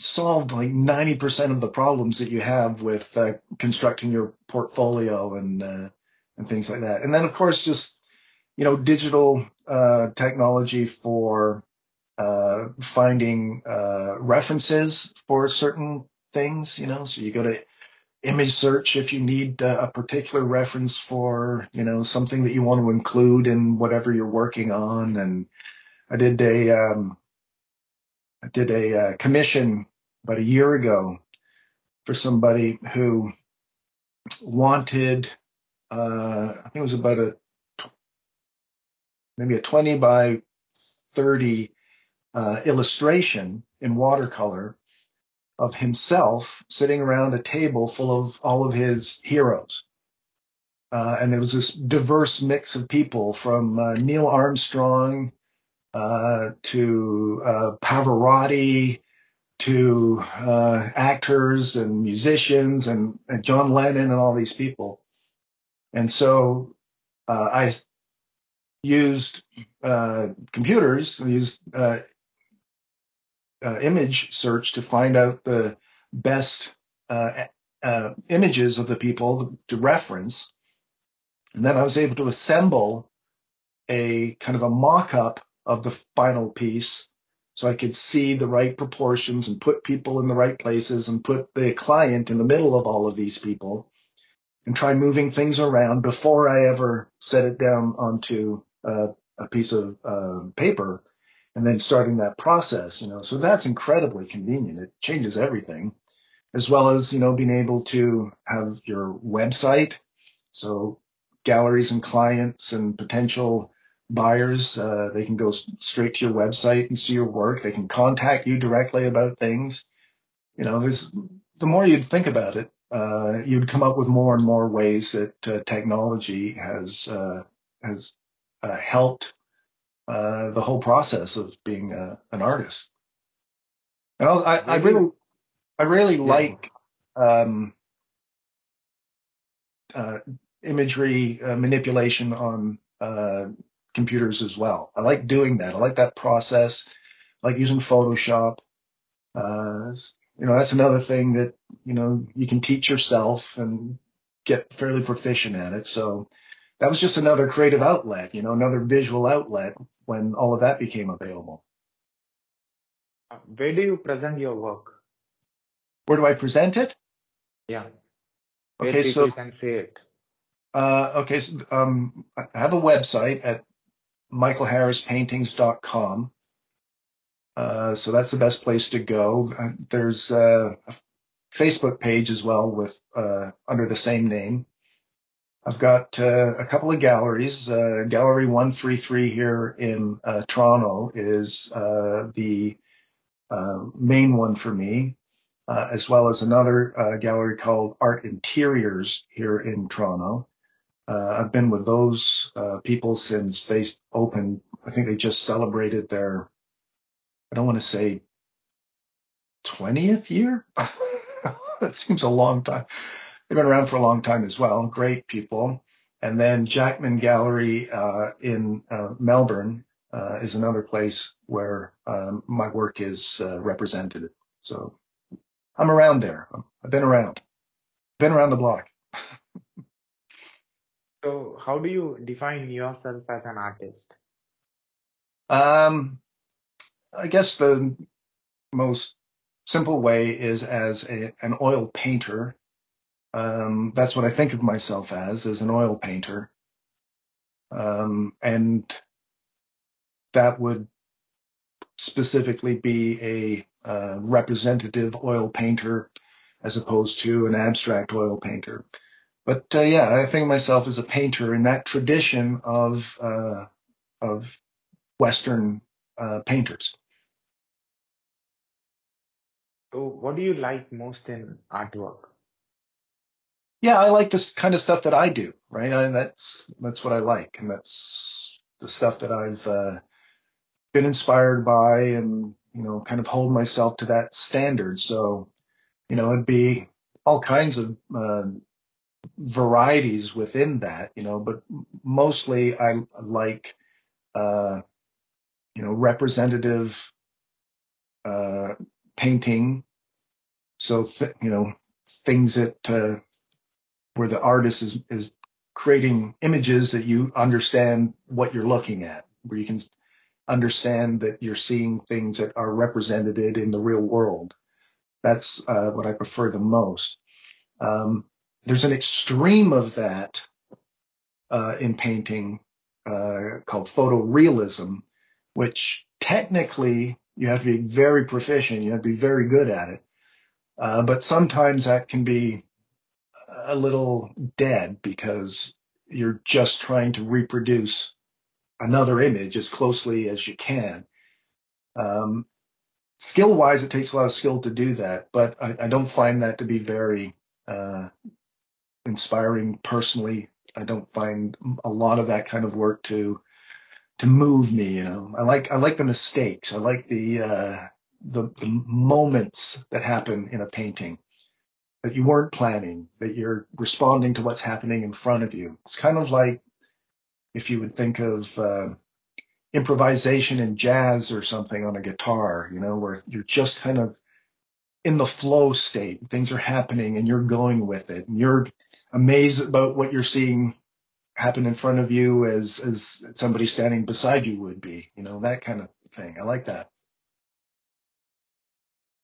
S1: solved like 90% of the problems that you have with uh, constructing your portfolio and uh, and things like that. And then of course just you know digital uh, technology for uh, finding uh, references for certain things. You know, so you go to image search if you need uh, a particular reference for, you know, something that you want to include in whatever you're working on. And I did a, um, I did a uh, commission about a year ago for somebody who wanted, uh, I think it was about a, maybe a 20 by 30 uh, illustration in watercolor of himself sitting around a table full of all of his heroes. Uh, and there was this diverse mix of people from uh, Neil Armstrong uh, to uh, Pavarotti to uh, actors and musicians and, and, John Lennon and all these people. And so uh, I used computers, I used uh, image search to find out the best uh, uh, images of the people to reference. And then I was able to assemble a kind of a mock-up of the final piece so I could see the right proportions and put people in the right places and put the client in the middle of all of these people and try moving things around before I ever set it down onto uh, a piece of uh, paper and then starting that process, you know. So that's incredibly convenient. It changes everything, as well as, you know, being able to have your website. So galleries and clients and potential buyers, uh, they can go straight to your website and see your work. They can contact you directly about things. You know, there's the more you think about it, uh, you'd come up with more and more ways that uh, technology has uh, has uh, helped uh, the whole process of being an artist. And I, I really, I really yeah. like um, uh, imagery uh, manipulation on uh, computers as well. I like doing that. I like that process. I like using Photoshop. Uh, you know, that's another thing that you know you can teach yourself and get fairly proficient at it. So that was just another creative outlet, you know, another visual outlet when all of that became available.
S2: Uh, where do you present your work?
S1: Where do I present it?
S2: Yeah. Where okay, people so can see it.
S1: Uh, okay, so, um, I have a website at michaelharrispaintings.com. Uh, so that's the best place to go. Uh, there's uh, a Facebook page as well with uh, under the same name. I've got uh, a couple of galleries. Uh, Gallery 133 here in Toronto is uh, the main one for me, uh, as well as another gallery called Art Interiors here in Toronto. I've been with those people since they opened. I think they just celebrated their, I don't want to say 20th year. that seems a long time. They've been around for a long time as well. Great people. And then Jackman Gallery uh, in uh, Melbourne uh, is another place where um, my work is uh, represented. So I'm around there. I've been around. Been around the block.
S2: So how do you define yourself as an artist?
S1: Um, I guess the most simple way is as a, an oil painter um, that's what I think of myself as, as an oil painter. Um, and that would specifically be a uh, representative oil painter as opposed to an abstract oil painter. But uh, yeah, I think of myself as a painter in that tradition of uh, of Western uh, painters.
S2: So, what do you like most in artwork?
S1: yeah, I like this kind of stuff that I do, right? I, that's that's what I like, and that's the stuff that I've uh, been inspired by, and you know, kind of hold myself to that standard. So, you know, it'd be all kinds of uh, varieties within that, you know, but mostly I like, uh, you know, representative uh, painting. So, th- you know, things that uh, where the artist is, is creating images that you understand what you're looking at, where you can understand that you're seeing things that are represented in the real world. That's uh, what I prefer the most. Um, there's an extreme of that uh, in painting uh, called photorealism, which technically you have to be very proficient. You have to be very good at it. Uh, but sometimes that can be a little dead because you're just trying to reproduce another image as closely as you can. Um, skill wise, it takes a lot of skill to do that, but I, I don't find that to be very uh, inspiring personally. I don't find a lot of that kind of work to to move me. You know, I like I like the mistakes. I like the uh, the, the moments that happen in a painting that you weren't planning, that you're responding to what's happening in front of you. It's kind of like if you would think of uh, improvisation in jazz or something on a guitar, you know, where you're just kind of in the flow state. Things are happening and you're going with it and you're amazed about what you're seeing happen in front of you as, as somebody standing beside you would be, you know, that kind of thing. I like that.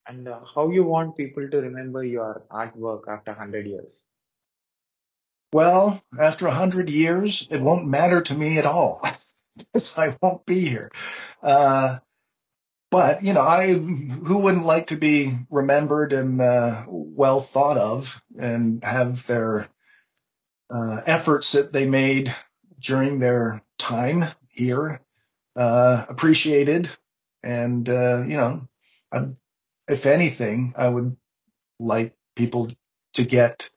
S2: And uh, how you want people to remember your artwork after 100 years?
S1: Well, after a hundred years, it won't matter to me at all. because I won't be here. Uh, but you know, I who wouldn't like to be remembered and uh, well thought of, and have their uh, efforts that they made during their time here uh, appreciated, and uh, you know, I, if anything, I would like people to get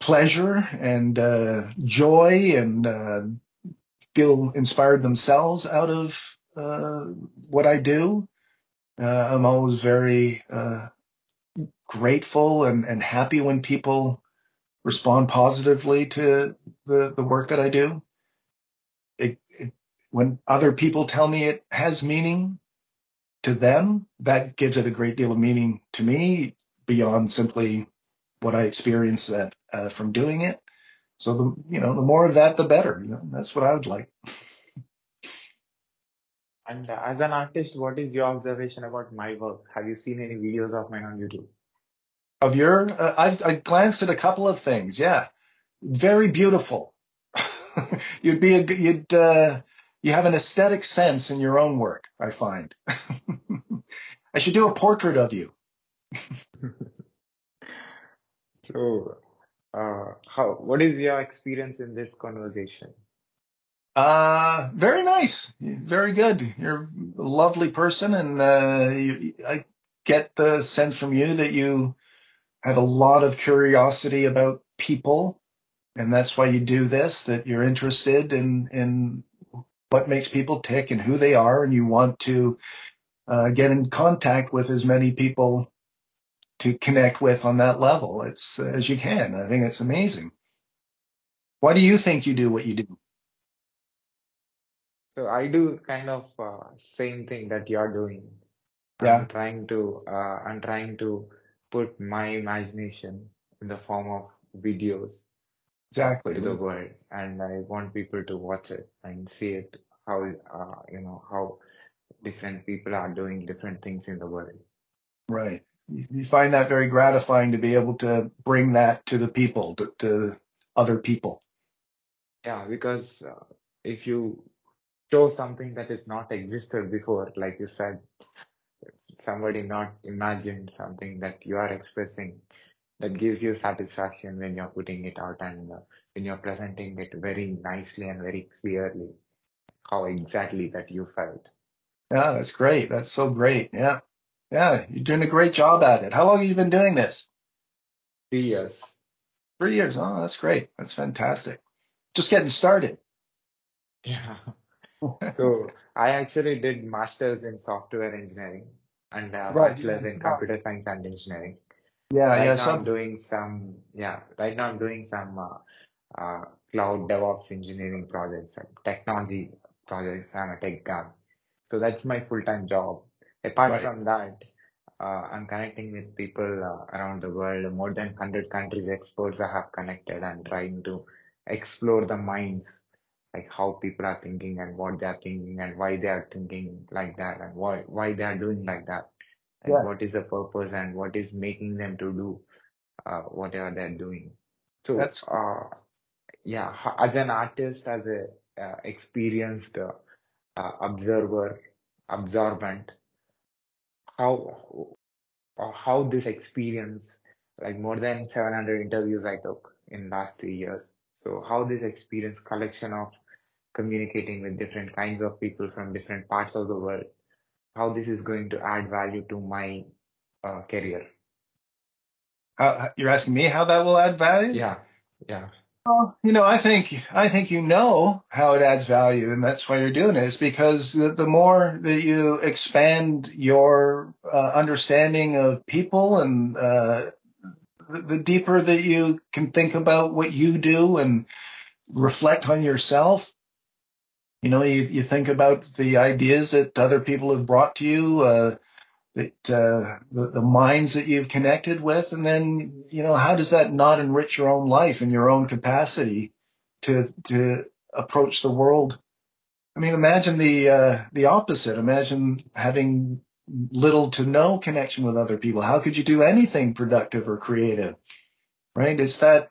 S1: pleasure and uh, joy and uh, feel inspired themselves out of uh, what I do. I'm always very uh, grateful and, and happy when people respond positively to the, the work that I do. It, it, when other people tell me it has meaning to them, that gives it a great deal of meaning to me beyond simply what I experience that, uh, from doing it. So the you know the more of that, the better. You know, that's what I would like.
S2: And as an artist, what is your observation about my work? Have you seen any videos of mine on YouTube?
S1: Of your, uh, I've I glanced at a couple of things. Yeah, very beautiful. you'd be a you'd uh, you have an aesthetic sense in your own work. I find. I should do a portrait of you.
S2: so, uh, how what is your experience in this conversation?
S1: Uh, very nice. Very good. You're a lovely person and, uh, you, I get the sense from you that you have a lot of curiosity about people and that's why you do this, that you're interested in, in what makes people tick and who they are and you want to, uh, get in contact with as many people to connect with on that level. It's as you can. I think it's amazing. Why do you think you do what you do?
S2: So I do kind of uh, same thing that you're doing.
S1: Yeah.
S2: I'm trying to uh, I'm trying to put my imagination in the form of videos
S1: Exactly.
S2: to the world, and I want people to watch it and see it how uh, you know how different people are doing different things in the world.
S1: Right. You find that very gratifying to be able to bring that to the people, to, to other people.
S2: Yeah, because uh, if you show something that is not existed before, like you said, somebody not imagined something that you are expressing that gives you satisfaction when you're putting it out and uh, when you're presenting it very nicely and very clearly how exactly that you felt.
S1: Yeah, that's great. That's so great. Yeah. Yeah, you're doing a great job at it. How long have you been doing this?
S2: Three years.
S1: Three years. Oh, that's great. That's fantastic. Just getting started.
S2: Yeah. So I actually did masters in software engineering and uh,
S1: Right.
S2: bachelor's in computer science and engineering.
S1: Yeah.
S2: Right
S1: Yeah.
S2: now I'm doing some, yeah, right now I'm doing some uh, uh, cloud DevOps engineering projects and technology projects. I'm a tech guy. So that's my full-time job. Apart
S1: right.
S2: from that, uh, I'm connecting with people uh, around the world. More than 100 countries experts I have connected and trying to explore the minds, like how people are thinking and what they are thinking and why they are thinking like that and why why they are doing like that and
S1: Yeah.
S2: what is the purpose and what is making them to do uh, whatever they're doing. So,
S1: That's
S2: uh, yeah, as an artist, as a uh, experienced uh, uh, observer, absorbent, how uh, how this experience, like more than 700 interviews I took in last three years. So how this experience, collection of communicating with different kinds of people from different parts of the world, how this is going to add value to my uh, career.
S1: how, you're asking me how that will add value.
S2: Yeah, yeah,
S1: Well, you know, I think I think you know how it adds value, and that's why you're doing it. Is because the, the more that you expand your uh, understanding of people, and uh, the, the deeper that you can think about what you do and reflect on yourself. You know, you, you think about the ideas that other people have brought to you, uh, that uh, the, the minds that you've connected with, and then you know how does that not enrich your own life and your own capacity to to approach the world? I mean, imagine the uh, the opposite. Imagine having little to no connection with other people. How could you do anything productive or creative? Right? It's that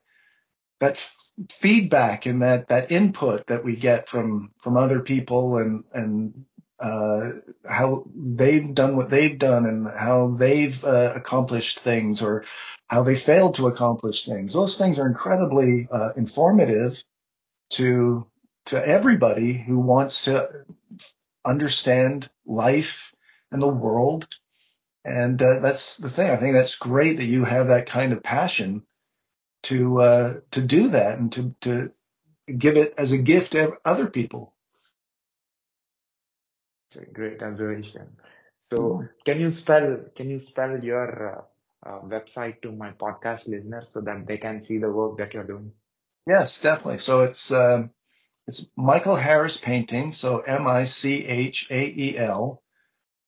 S1: that feedback and that that input that we get from from other people and and uh, how they've done what they've done and how they've uh, accomplished things or how they failed to accomplish things. Those things are incredibly uh, informative to to everybody who wants to understand life and the world. And uh, that's the thing. I think that's great that you have that kind of passion to uh, to do that and to to give it as a gift to other people.
S2: it's a great observation. So can you spell can you spell your uh, uh, website to my podcast listeners so that they can see the work that you're doing?
S1: Yes, definitely. So it's um, it's Michael Harris Painting. So M I C H A E L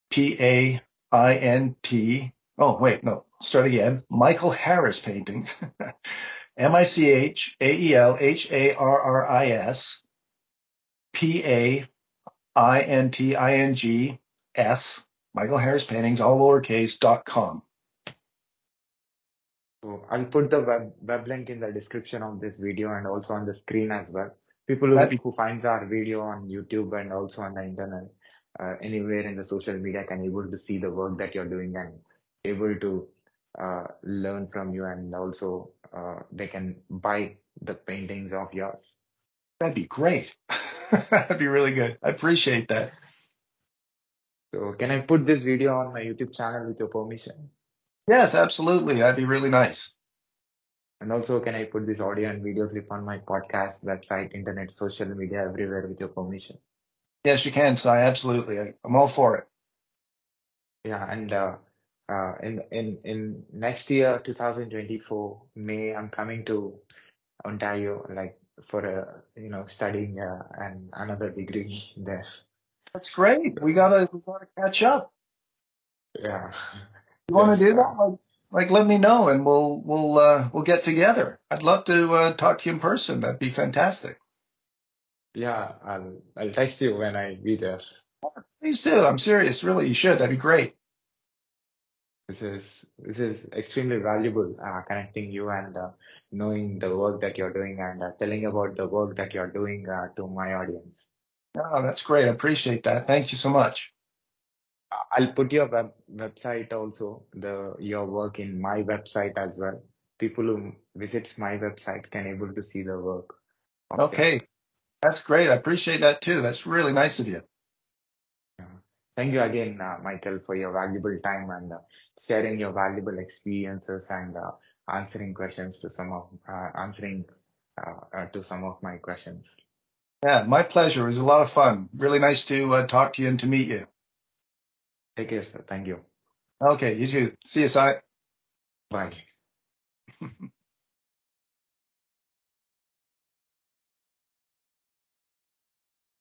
S1: P A I N T. Oh wait, no. Start again. Michael Harris Paintings. M I C H A E L H A R R I S P A I N T I N G S. Michael Harris Paintings, all lowercase dot com.
S2: So I'll put the web, web link in the description of this video and also on the screen as well. People who, who finds our video on YouTube and also on the internet, uh, anywhere in the social media can able to see the work that you're doing and able to uh, learn from you and also uh, they can buy the paintings of yours.
S1: That'd be great. That'd be really good. I appreciate that.
S2: So can I put this video on my YouTube channel with your permission?
S1: Yes, absolutely. That'd be really nice.
S2: And also, can I put this audio and video clip on my podcast, website, internet, social media, everywhere with your permission?
S1: Yes, you can, Si. Absolutely. I'm all for it.
S2: Yeah, and uh, in in in next year, 2024 May, I'm coming to Ontario, like for a you know studying uh, and another degree there.
S1: That's great. We gotta we gotta catch up.
S2: Yeah.
S1: You want to do that?
S2: uh,
S1: Like, like, let me know, and we'll we'll uh, we'll get together. I'd love to uh, talk to you in person. That'd be fantastic.
S2: yeah, I'll I'll text you when I be there.
S1: Please do. I'm serious. Really, you should. That'd be great.
S2: This is this is extremely valuable, uh, connecting you and uh, knowing the work that you're doing and uh, telling about the work that you're doing uh, to my audience.
S1: Oh, that's great. I appreciate that. Thank you so much.
S2: I'll put your web website also, the your work in my website as well. People who visits my website can able to see the work. yours.
S1: Okay, that's great. I appreciate that too. That's really nice of you.
S2: Thank you again, uh, Michael, for your valuable time and uh, sharing your valuable experiences and uh, answering questions to some of uh, answering uh, uh, to some of my questions.
S1: Yeah, my pleasure. It was a lot of fun. Really nice to uh, talk to you and to meet you.
S2: Take care, sir. Thank you.
S1: Okay, you too. See you, Si.
S2: Bye.